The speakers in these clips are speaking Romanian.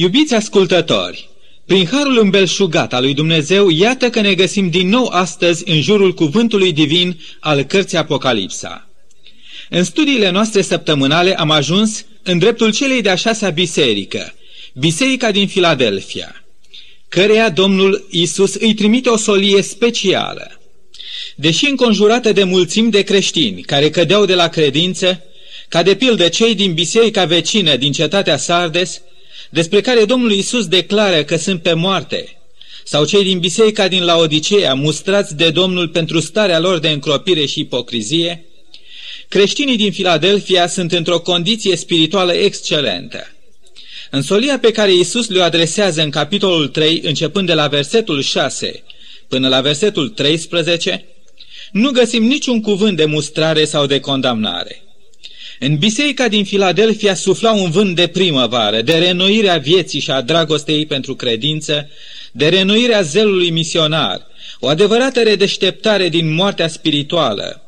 Iubiți ascultători, prin harul îmbelșugat al lui Dumnezeu, iată că ne găsim din nou astăzi în jurul cuvântului divin al cărții Apocalipsa. În studiile noastre săptămânale am ajuns în dreptul celei de-a șasea biserică, biserica din Filadelfia, căreia Domnul Isus îi trimite o solie specială. Deși înconjurată de mulțimi de creștini care cădeau de la credință, ca de pildă cei din biserica vecină din cetatea Sardes, despre care Domnul Isus declară că sunt pe moarte, sau cei din biserica din Laodicea, mustrați de Domnul pentru starea lor de încropire și ipocrizie, creștinii din Filadelfia sunt într-o condiție spirituală excelentă. În solia pe care Isus le adresează în capitolul 3, începând de la versetul 6 până la versetul 13, nu găsim niciun cuvânt de mustrare sau de condamnare. În biserica din Filadelfia sufla un vânt de primăvară, de renoirea vieții și a dragostei pentru credință, de renoirea zelului misionar, o adevărată redeșteptare din moartea spirituală,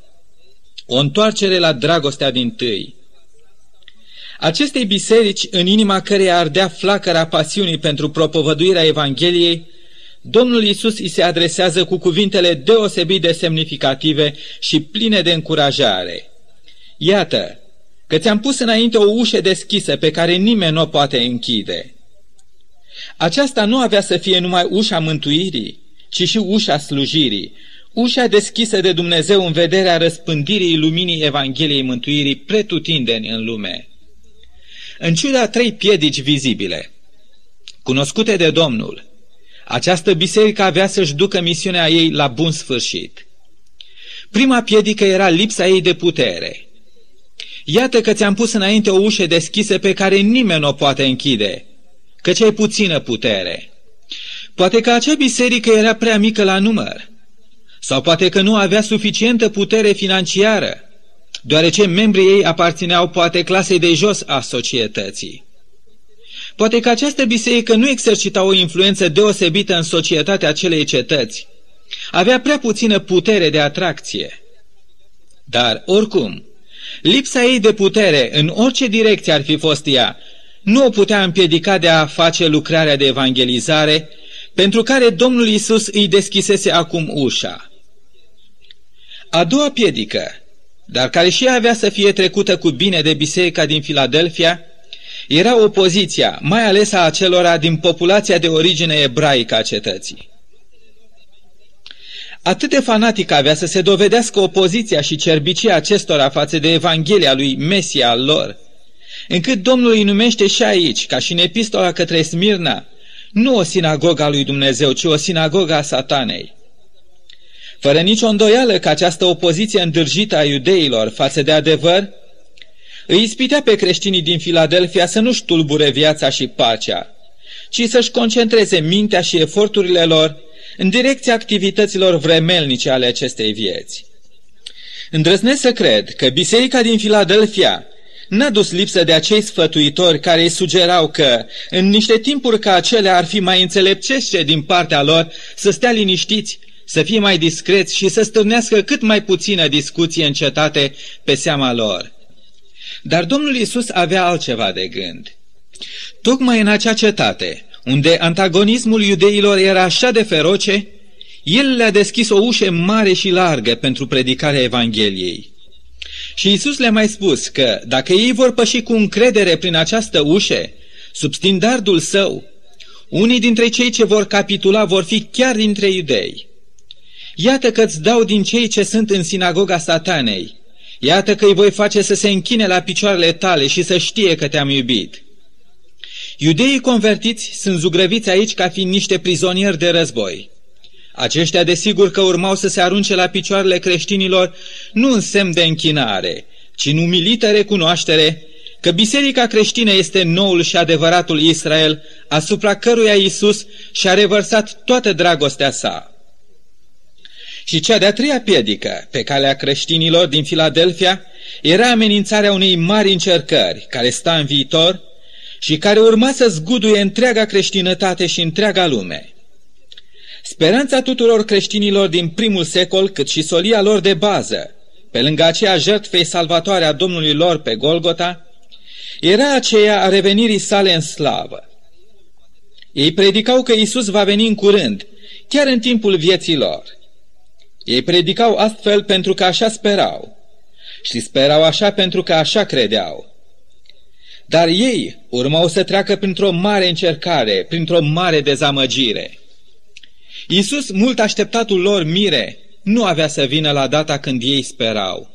o întoarcere la dragostea din tâi. Acestei biserici, în inima căreia ardea flacăra pasiunii pentru propovăduirea Evangheliei, Domnul Isus îi se adresează cu cuvintele deosebit de semnificative și pline de încurajare. Iată, că ți-am pus înainte o ușă deschisă pe care nimeni nu o poate închide. Aceasta nu avea să fie numai ușa mântuirii, ci și ușa slujirii, ușa deschisă de Dumnezeu în vederea răspândirii luminii Evangheliei mântuirii pretutindeni în lume. În ciuda trei piedici vizibile, cunoscute de Domnul, această biserică avea să-și ducă misiunea ei la bun sfârșit. Prima piedică era lipsa ei de putere – Iată că ți-am pus înainte o ușă deschisă pe care nimeni nu o poate închide, căci ai puțină putere. Poate că acea biserică era prea mică la număr, sau poate că nu avea suficientă putere financiară, deoarece membrii ei aparțineau poate clasei de jos a societății. Poate că această biserică nu exercita o influență deosebită în societatea acelei cetăți. Avea prea puțină putere de atracție. Dar, oricum, Lipsa ei de putere, în orice direcție ar fi fost ea, nu o putea împiedica de a face lucrarea de evangelizare, pentru care Domnul Isus îi deschisese acum ușa. A doua piedică, dar care și ea avea să fie trecută cu bine de biserica din Filadelfia, era opoziția, mai ales a acelora din populația de origine ebraică a cetății. Atât de fanatic avea să se dovedească opoziția și cerbicia acestora față de Evanghelia lui Mesia al lor, încât Domnul îi numește și aici, ca și în epistola către Smirna, nu o sinagogă a lui Dumnezeu, ci o sinagogă a satanei. Fără nicio îndoială că această opoziție îndârjită a iudeilor față de adevăr îi ispitea pe creștinii din Filadelfia să nu-și ștulbure viața și pacea, ci să-și concentreze mintea și eforturile lor în direcția activităților vremelnice ale acestei vieți. Îndrăznesc să cred că biserica din Filadelfia n-a dus lipsă de acei sfătuitori care îi sugerau că, în niște timpuri ca acelea, ar fi mai înțelepcește din partea lor să stea liniștiți, să fie mai discreți și să stârnească cât mai puțină discuție în cetate pe seama lor. Dar Domnul Isus avea altceva de gând. Tocmai în acea cetate, unde antagonismul iudeilor era așa de feroce, el le-a deschis o ușă mare și largă pentru predicarea Evangheliei. Și Isus le-a mai spus că dacă ei vor păși cu încredere prin această ușă, sub standardul său, unii dintre cei ce vor capitula vor fi chiar dintre iudei. Iată că îți dau din cei ce sunt în sinagoga satanei. Iată că îi voi face să se închine la picioarele tale și să știe că te-am iubit. Iudeii convertiți sunt zugrăviți aici ca fiind niște prizonieri de război. Aceștia desigur că urmau să se arunce la picioarele creștinilor nu în semn de închinare, ci în umilită recunoaștere că biserica creștină este noul și adevăratul Israel, asupra căruia Iisus și-a revărsat toată dragostea sa. Și cea de-a treia piedică pe calea creștinilor din Filadelfia era amenințarea unei mari încercări care sta în viitor și care urma să zguduie întreaga creștinătate și întreaga lume. Speranța tuturor creștinilor din primul secol, cât și solia lor de bază, pe lângă aceea jertfei salvatoare a Domnului lor pe Golgota, era aceea a revenirii sale în slavă. Ei predicau că Isus va veni în curând, chiar în timpul vieții lor. Ei predicau astfel pentru că așa sperau și sperau așa pentru că așa credeau. Dar ei urmau să treacă printr-o mare încercare, printr-o mare dezamăgire. Iisus, mult așteptatul lor mire, nu avea să vină la data când ei sperau.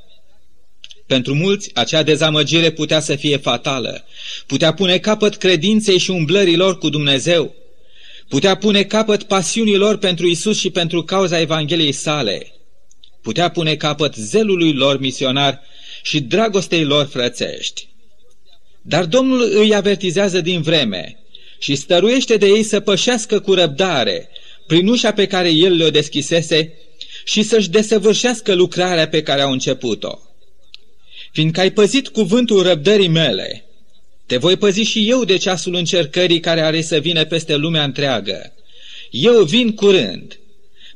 Pentru mulți, acea dezamăgire putea să fie fatală, putea pune capăt credinței și umblărilor cu Dumnezeu, putea pune capăt pasiunilor pentru Isus și pentru cauza Evangheliei sale, putea pune capăt zelului lor misionar și dragostei lor frățești. Dar Domnul îi avertizează din vreme și stăruiește de ei să pășească cu răbdare prin ușa pe care El le-o deschisese și să-și desăvârșească lucrarea pe care au început-o. Fiindcă ai păzit cuvântul răbdării mele, te voi păzi și eu de ceasul încercării care are să vină peste lumea întreagă. Eu vin curând.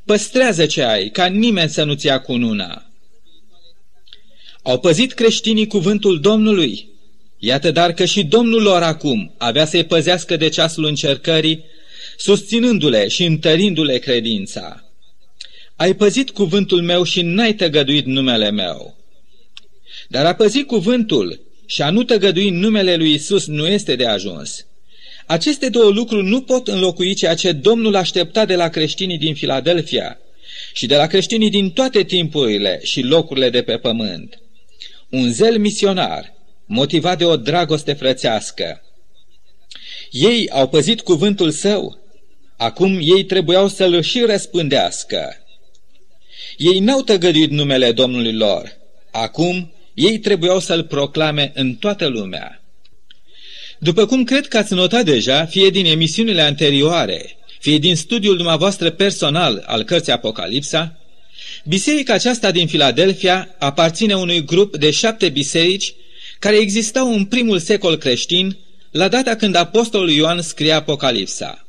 Păstrează ce ai, ca nimeni să nu-ți ia cununa. Au păzit creștinii cuvântul Domnului? Iată dar că și Domnul lor acum avea să-i păzească de ceasul încercării, susținându-le și întărindu-le credința. Ai păzit cuvântul meu și n-ai tăgăduit numele meu. Dar a păzi cuvântul și a nu tăgădui numele lui Isus nu este de ajuns. Aceste două lucruri nu pot înlocui ceea ce Domnul aștepta de la creștinii din Filadelfia și de la creștinii din toate timpurile și locurile de pe pământ. Un zel misionar, motivat de o dragoste frățească. Ei au păzit cuvântul său, acum ei trebuiau să-l și răspândească. Ei n-au tăgăduit numele Domnului lor, acum ei trebuiau să-l proclame în toată lumea. După cum cred că ați notat deja, fie din emisiunile anterioare, fie din studiul dumneavoastră personal al cărții Apocalipsa, biserica aceasta din Filadelfia aparține unui grup de șapte biserici care existau în primul secol creștin, la data când apostolul Ioan scria Apocalipsa.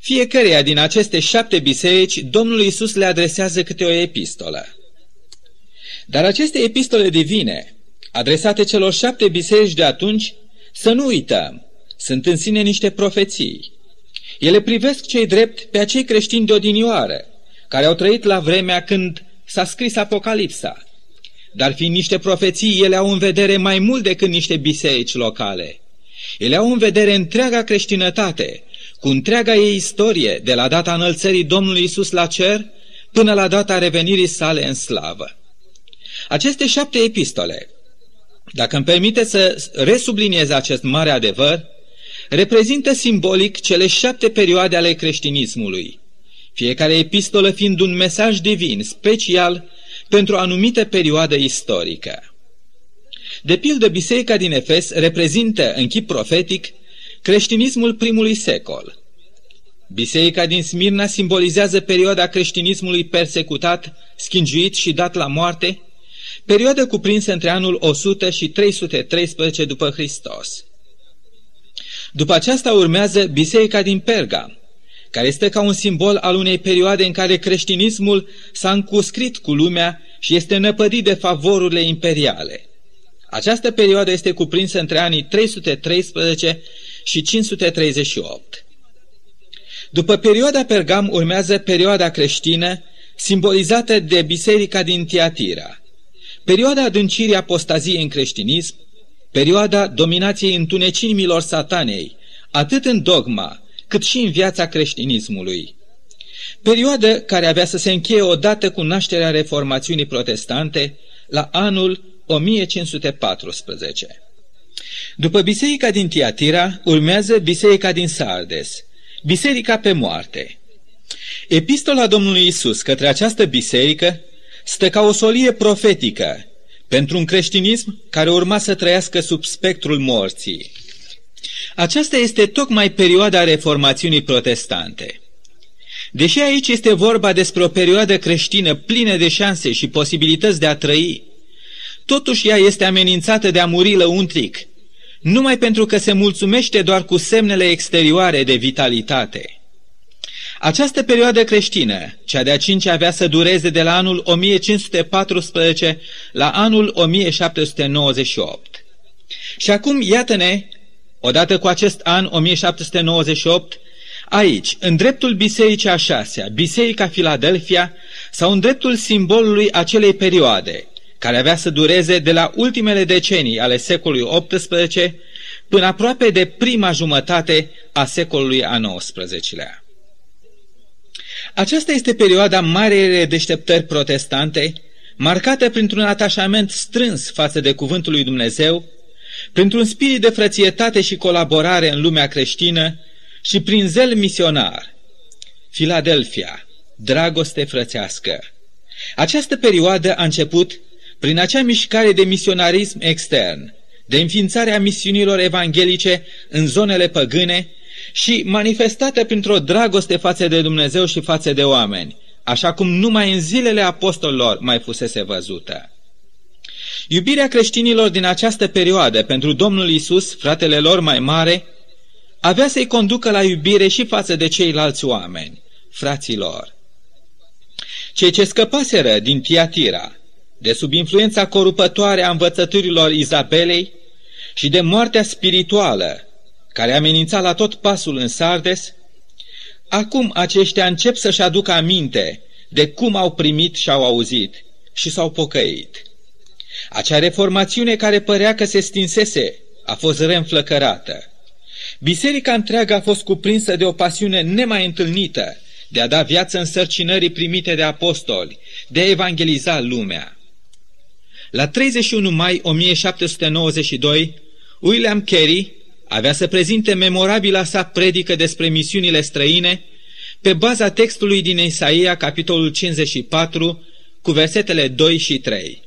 Fiecăreia din aceste șapte biserici, Domnul Iisus le adresează câte o epistolă. Dar aceste epistole divine, adresate celor șapte biserici de atunci, să nu uităm, sunt în sine niște profeții. Ele privesc cei drept pe acei creștini de odinioară, care au trăit la vremea când s-a scris Apocalipsa. Dar fiind niște profeții, ele au în vedere mai mult decât niște biserici locale. Ele au în vedere întreaga creștinătate, cu întreaga ei istorie, de la data înălțării Domnului Isus la cer până la data revenirii sale în slavă. Aceste șapte epistole, dacă îmi permite să resubliniez acest mare adevăr, reprezintă simbolic cele șapte perioade ale creștinismului, fiecare epistolă fiind un mesaj divin special pentru o anumită perioadă istorică. De pildă, biserica din Efes reprezintă, în chip profetic, creștinismul primului secol. Biserica din Smirna simbolizează perioada creștinismului persecutat, schingiuit și dat la moarte, perioadă cuprinsă între anul 100 și 313 după Hristos. După aceasta urmează Biserica din Perga, care este ca un simbol al unei perioade în care creștinismul s-a încuscrit cu lumea și este năpădit de favorurile imperiale. Această perioadă este cuprinsă între anii 313 și 538. După perioada Pergam urmează perioada creștină, simbolizată de biserica din Tiatira, perioada adâncirii apostaziei în creștinism, perioada dominației întunecinimilor satanei, atât în dogma, cât și în viața creștinismului. Perioadă care avea să se încheie odată cu nașterea reformațiunii protestante la anul 1514. După biserica din Tiatira, urmează biserica din Sardes, biserica pe moarte. Epistola Domnului Isus către această biserică stă ca o solie profetică pentru un creștinism care urma să trăiască sub spectrul morții. Aceasta este tocmai perioada reformațiunii protestante. Deși aici este vorba despre o perioadă creștină plină de șanse și posibilități de a trăi, totuși ea este amenințată de a muri lăuntric, numai pentru că se mulțumește doar cu semnele exterioare de vitalitate – această perioadă creștină, cea de-a cincea, avea să dureze de la anul 1514 la anul 1798. Și acum, iată-ne, Odată cu acest an, 1798, aici, în dreptul bisericii a șasea, Biserica Filadelfia, sau în dreptul simbolului acelei perioade, care avea să dureze de la ultimele decenii ale secolului XVIII până aproape de prima jumătate a secolului a XIX-lea. Aceasta este perioada marei deșteptări protestante, marcată printr-un atașament strâns față de Cuvântul lui Dumnezeu, printr-un spirit de frățietate și colaborare în lumea creștină și prin zel misionar. Filadelfia, dragoste frățească. Această perioadă a început prin acea mișcare de misionarism extern, de înființarea misiunilor evanghelice în zonele păgâne și manifestată printr-o dragoste față de Dumnezeu și față de oameni, așa cum numai în zilele apostolilor mai fusese văzută. Iubirea creștinilor din această perioadă pentru Domnul Isus, fratele lor mai mare, avea să-i conducă la iubire și față de ceilalți oameni, fraților. Cei ce scăpaseră din Tiatira, de sub influența corupătoare a învățăturilor Izabelei și de moartea spirituală care amenința la tot pasul în Sardes, acum aceștia încep să-și aducă aminte de cum au primit și au auzit și s-au pocăit. Acea reformațiune care părea că se stinsese a fost reînflăcărată. Biserica întreagă a fost cuprinsă de o pasiune nemai întâlnită de a da viață în sărcinării primite de apostoli, de a evangeliza lumea. La 31 mai 1792, William Carey avea să prezinte memorabila sa predică despre misiunile străine pe baza textului din Isaia, capitolul 54, cu versetele 2 și 3.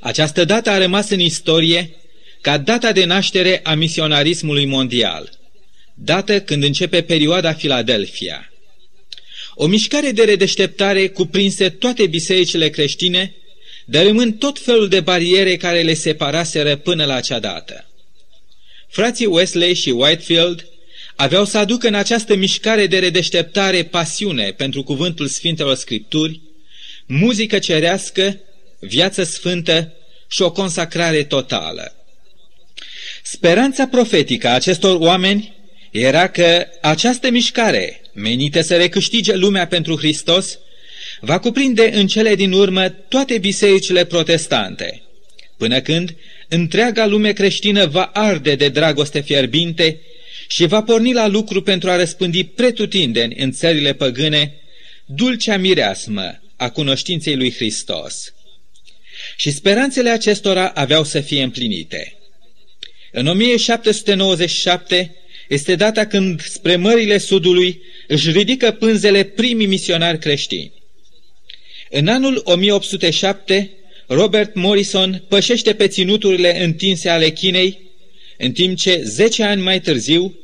Această dată a rămas în istorie ca data de naștere a misionarismului mondial, dată când începe perioada Filadelfia. O mișcare de redeșteptare cuprinse toate bisericile creștine, dărâmând tot felul de bariere care le separaseră până la acea dată. Frații Wesley și Whitefield aveau să aducă în această mișcare de redeșteptare pasiune pentru cuvântul Sfintelor Scripturi, muzică cerească, viață sfântă și o consacrare totală. Speranța profetică a acestor oameni era că această mișcare, menită să recâștige lumea pentru Hristos, va cuprinde în cele din urmă toate bisericile protestante, până când întreaga lume creștină va arde de dragoste fierbinte și va porni la lucru pentru a răspândi pretutindeni în țările păgâne dulcea mireasmă a cunoștinței lui Hristos. Și speranțele acestora aveau să fie împlinite. În 1797 este data când spre mările sudului își ridică pânzele primii misionari creștini. În anul 1807, Robert Morrison pășește pe ținuturile întinse ale Chinei, în timp ce, zece ani mai târziu,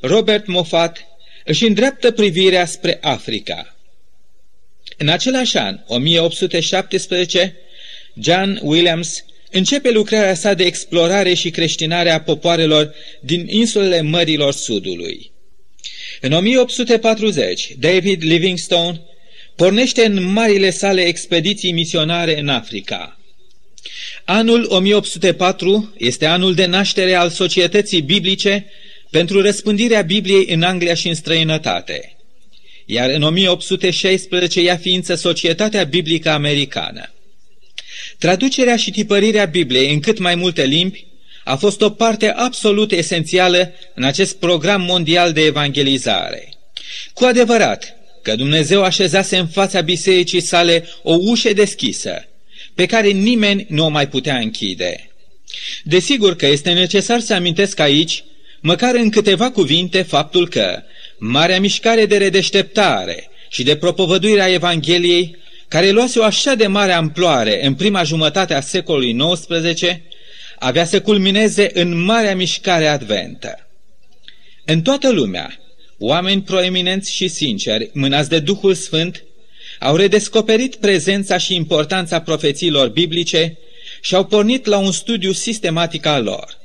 Robert Moffat își îndreaptă privirea spre Africa. În același an, 1817, John Williams începe lucrarea sa de explorare și creștinare a popoarelor din insulele Mărilor Sudului. În 1840, David Livingstone pornește în marile sale expediții misionare în Africa. Anul 1804 este anul de naștere al societății biblice pentru răspândirea Bibliei în Anglia și în străinătate, iar în 1816 ea ființă Societatea Biblică Americană. Traducerea și tipărirea Bibliei în cât mai multe limbi a fost o parte absolut esențială în acest program mondial de evangelizare. Cu adevărat, că Dumnezeu așezase în fața bisericii sale o ușă deschisă, pe care nimeni nu o mai putea închide. Desigur că este necesar să amintesc aici, măcar în câteva cuvinte, faptul că marea mișcare de redeșteptare și de propovăduire a Evangheliei, care luase o așa de mare amploare în prima jumătate a secolului XIX, avea să culmineze în marea mișcare adventă. În toată lumea, oameni proeminenți și sinceri, mânați de Duhul Sfânt, au redescoperit prezența și importanța profețiilor biblice și au pornit la un studiu sistematic al lor.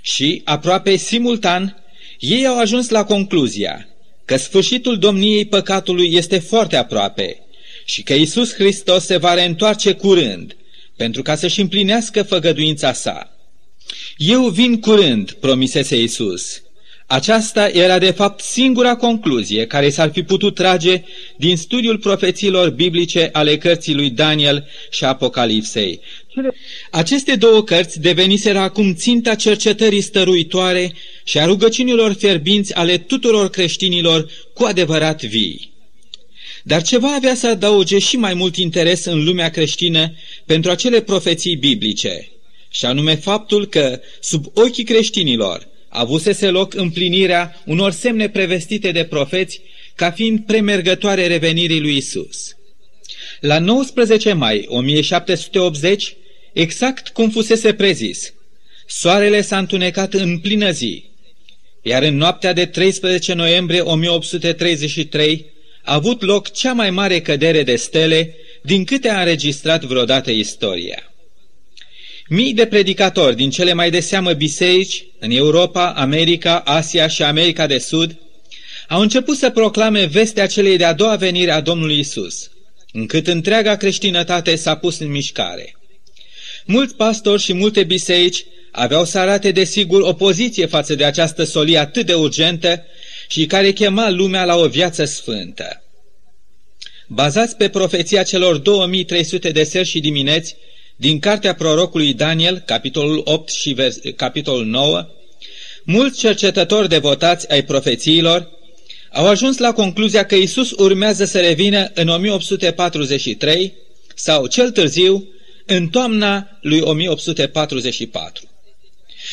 Și, aproape simultan, ei au ajuns la concluzia că sfârșitul domniei păcatului este foarte aproape și că Isus Hristos se va reîntoarce curând pentru ca să-și împlinească făgăduința sa. Eu vin curând, promisese Isus. Aceasta era de fapt singura concluzie care s-ar fi putut trage din studiul profețiilor biblice ale cărții lui Daniel și Apocalipsei. Aceste două cărți deveniseră acum ținta cercetării stăruitoare și a rugăciunilor fierbinți ale tuturor creștinilor cu adevărat vii. Dar ceva avea să adauge și mai mult interes în lumea creștină pentru acele profeții biblice, și anume faptul că, sub ochii creștinilor, avusese loc împlinirea unor semne prevestite de profeți ca fiind premergătoare revenirii lui Isus. La 19 mai 1780, exact cum fusese prezis, soarele s-a întunecat în plină zi, iar în noaptea de 13 noiembrie 1833 a avut loc cea mai mare cădere de stele din câte a înregistrat vreodată istoria. Mii de predicatori din cele mai de seamă biserici în Europa, America, Asia și America de Sud au început să proclame vestea celei de-a doua venire a Domnului Isus, încât întreaga creștinătate s-a pus în mișcare. Mulți pastori și multe biserici aveau să arate desigur opoziție față de această solie atât de urgentă și care chema lumea la o viață sfântă. Bazați pe profeția celor 2300 de seri și dimineți din cartea prorocului Daniel, capitolul 8 și vers, capitolul 9, mulți cercetători devotați ai profețiilor au ajuns la concluzia că Isus urmează să revină în 1843 sau, cel târziu, în toamna lui 1844.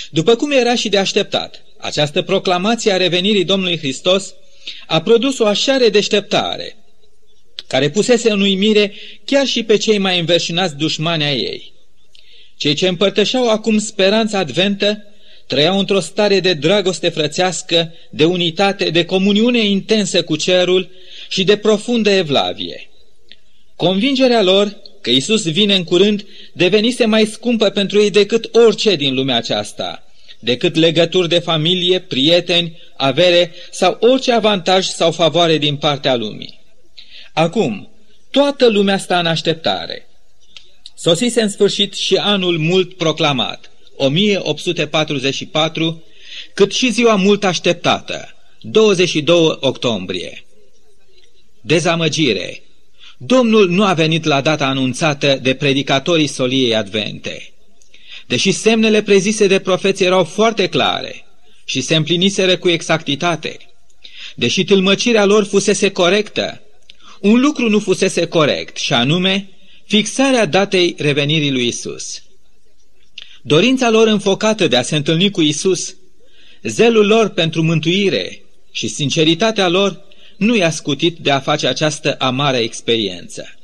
După cum era și de așteptat, această proclamație a revenirii Domnului Hristos a produs o așa redeșteptare – care pusese în uimire chiar și pe cei mai înverșinați dușmani ai ei. Cei ce împărtășeau acum speranța adventă trăiau într-o stare de dragoste frățească, de unitate, de comuniune intensă cu cerul și de profundă evlavie. Convingerea lor că Isus vine în curând devenise mai scumpă pentru ei decât orice din lumea aceasta, decât legături de familie, prieteni, avere sau orice avantaj sau favoare din partea lumii. Acum, toată lumea sta în așteptare. Sosise în sfârșit și anul mult proclamat, 1844, cât și ziua mult așteptată, 22 octombrie. Dezamăgire. Domnul nu a venit la data anunțată de predicatorii soliei advente. Deși semnele prezise de profeți erau foarte clare și se împliniseră cu exactitate, deși tâlmăcirea lor fusese corectă, un lucru nu fusese corect, și anume fixarea datei revenirii lui Isus. Dorința lor înfocată de a se întâlni cu Isus, zelul lor pentru mântuire și sinceritatea lor nu i-a scutit de a face această amară experiență.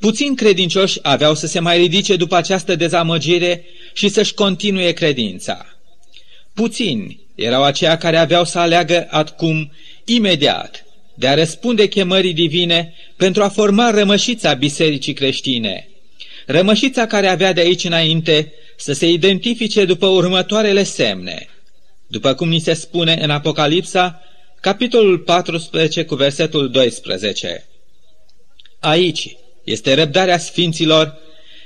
Puțin credincioși aveau să se mai ridice după această dezamăgire și să-și continue credința. Puțini erau aceia care aveau să aleagă acum, imediat, de a răspunde chemării divine pentru a forma rămășița bisericii creștine. Rămășița care avea de aici înainte să se identifice după următoarele semne. După cum ni se spune în Apocalipsa, capitolul 14 cu versetul 12. Aici este răbdarea sfinților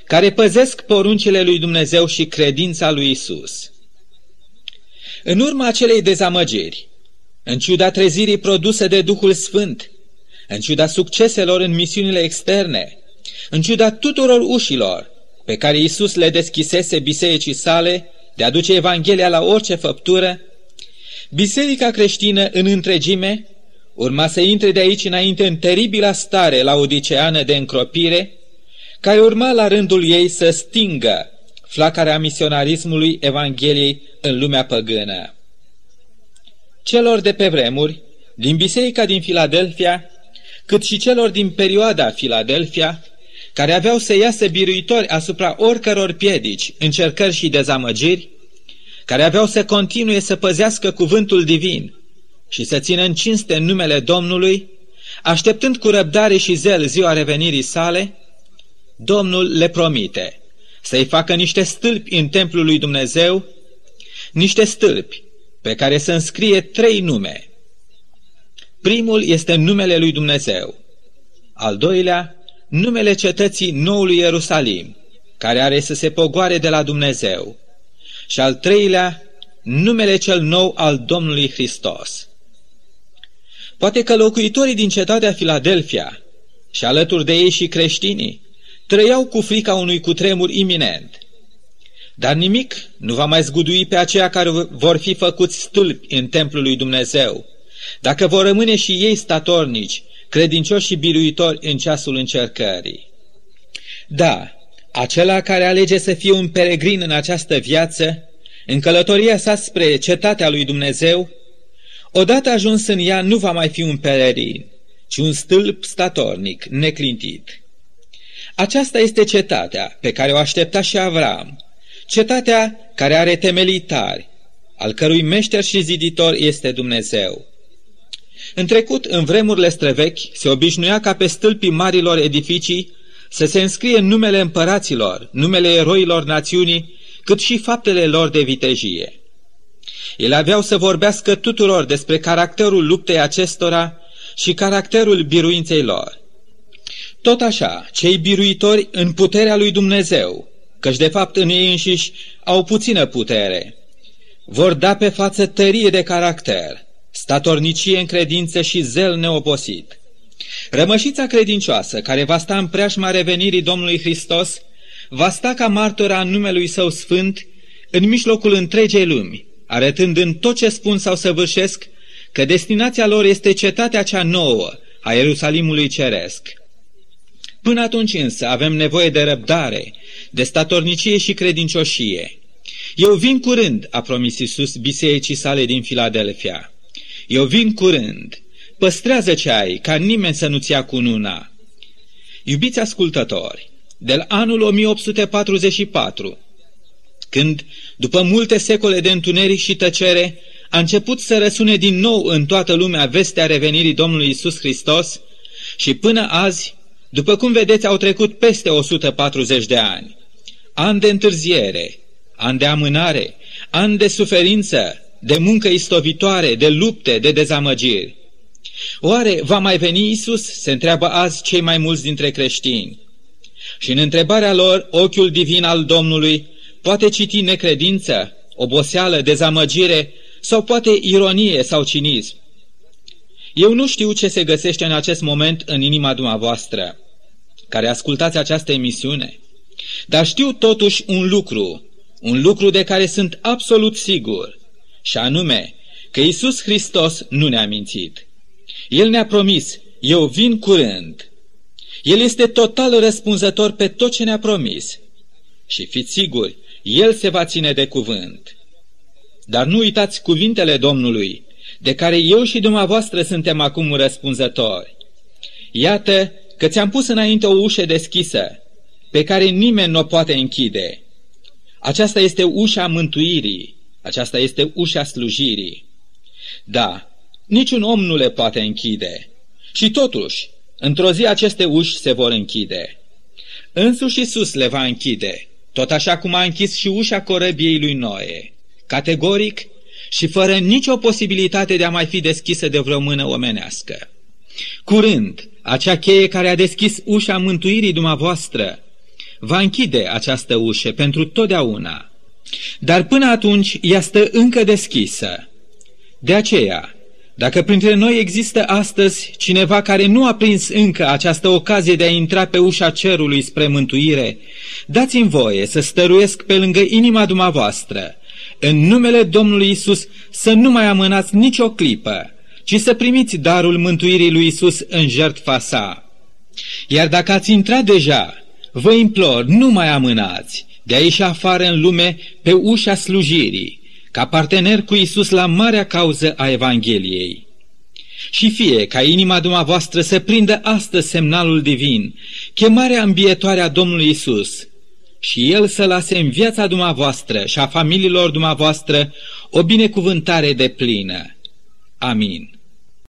care păzesc poruncile lui Dumnezeu și credința lui Isus. În urma acelei dezamăgiri, în ciuda trezirii produse de Duhul Sfânt, în ciuda succeselor în misiunile externe, în ciuda tuturor ușilor pe care Isus le deschisese bisericii sale de a duce Evanghelia la orice făptură, biserica creștină în întregime urma să intre de aici înainte în teribila stare la odiceană de încropire, care urma la rândul ei să stingă flacarea misionarismului Evangheliei în lumea păgână. Celor de pe vremuri, din biserica din Filadelfia, cât și celor din perioada Filadelfia, care aveau să iasă biruitori asupra oricăror piedici, încercări și dezamăgiri, care aveau să continue să păzească cuvântul divin și să țină în cinste în numele Domnului, așteptând cu răbdare și zel ziua revenirii sale, Domnul le promite să-i facă niște stâlpi în templul lui Dumnezeu, niște stâlpi pe care se înscrie trei nume. Primul este numele lui Dumnezeu, al doilea, numele cetății noului Ierusalim, care are să se pogoare de la Dumnezeu, și al treilea, numele cel nou al Domnului Hristos. Poate că locuitorii din cetatea Filadelfia și alături de ei și creștinii trăiau cu frica unui cutremur iminent. Dar nimic nu va mai zgudui pe aceia care vor fi făcuți stâlpi în templul lui Dumnezeu, dacă vor rămâne și ei statornici, credincioși și biruitori în ceasul încercării. Da, acela care alege să fie un peregrin în această viață, în călătoria sa spre cetatea lui Dumnezeu, odată ajuns în ea nu va mai fi un peregrin, ci un stâlp statornic, neclintit. Aceasta este cetatea pe care o aștepta și Avram, cetatea care are temelii tari, al cărui meșter și ziditor este Dumnezeu. În trecut, în vremurile străvechi, se obișnuia ca pe stâlpii marilor edificii să se înscrie numele împăraților, numele eroilor națiunii, cât și faptele lor de vitejie. Ele aveau să vorbească tuturor despre caracterul luptei acestora și caracterul biruinței lor. Tot așa, cei biruitori în puterea lui Dumnezeu, căci de fapt în ei înșiși au puțină putere, vor da pe față tărie de caracter, statornicie în credință și zel neoposit. Rămășița credincioasă, care va sta în preajma revenirii Domnului Hristos, va sta ca martora numelui său sfânt în mijlocul întregei lumi, arătând în tot ce spun sau săvârșesc că destinația lor este cetatea cea nouă a Ierusalimului Ceresc. Până atunci însă avem nevoie de răbdare, de statornicie și credincioșie. Eu vin curând, a promis Iisus bisericii sale din Filadelfia. Eu vin curând. Păstrează ce ai, ca nimeni să nu-ți ia cununa. Iubiți ascultători, de anul 1844, când, după multe secole de întuneric și tăcere, a început să răsune din nou în toată lumea vestea revenirii Domnului Isus Hristos și până azi, după cum vedeți, au trecut peste 140 de ani. An de întârziere, an de amânare, an de suferință, de muncă istovitoare, de lupte, de dezamăgiri. Oare va mai veni Isus? Se întreabă azi cei mai mulți dintre creștini. Și în întrebarea lor, ochiul divin al Domnului poate citi necredință, oboseală, dezamăgire sau poate ironie sau cinism. Eu nu știu ce se găsește în acest moment în inima dumneavoastră, care ascultați această emisiune, dar știu totuși un lucru, un lucru de care sunt absolut sigur, și anume că Isus Hristos nu ne-a mințit. El ne-a promis, eu vin curând. El este total răspunzător pe tot ce ne-a promis. Și fiți siguri, El se va ține de cuvânt. Dar nu uitați cuvintele Domnului, de care eu și dumneavoastră suntem acum răspunzători. Iată că ți-am pus înainte o ușă deschisă, pe care nimeni nu o poate închide. Aceasta este ușa mântuirii, aceasta este ușa slujirii. Da, niciun om nu le poate închide. Și totuși, într-o zi aceste uși se vor închide. Însuși Iisus le va închide, tot așa cum a închis și ușa corăbiei lui Noe, categoric și fără nicio posibilitate de a mai fi deschisă de vreo mână omenească. Curând, acea cheie care a deschis ușa mântuirii dumneavoastră va închide această ușă pentru totdeauna. Dar până atunci ea stă încă deschisă. De aceea, dacă printre noi există astăzi cineva care nu a prins încă această ocazie de a intra pe ușa cerului spre mântuire, dați-mi voie să stăruiesc pe lângă inima dumneavoastră, în numele Domnului Isus, să nu mai amânați nicio clipă, ci să primiți darul mântuirii lui Isus în jertfa sa. Iar dacă ați intrat deja, vă implor, nu mai amânați, de a ieși afară în lume pe ușa slujirii, ca partener cu Isus la marea cauză a Evangheliei. Și fie ca inima dumneavoastră să prindă astăzi semnalul divin, chemarea îmbietoare a Domnului Isus, și El să lase în viața dumneavoastră și a familiilor dumneavoastră o binecuvântare de plină. Amin.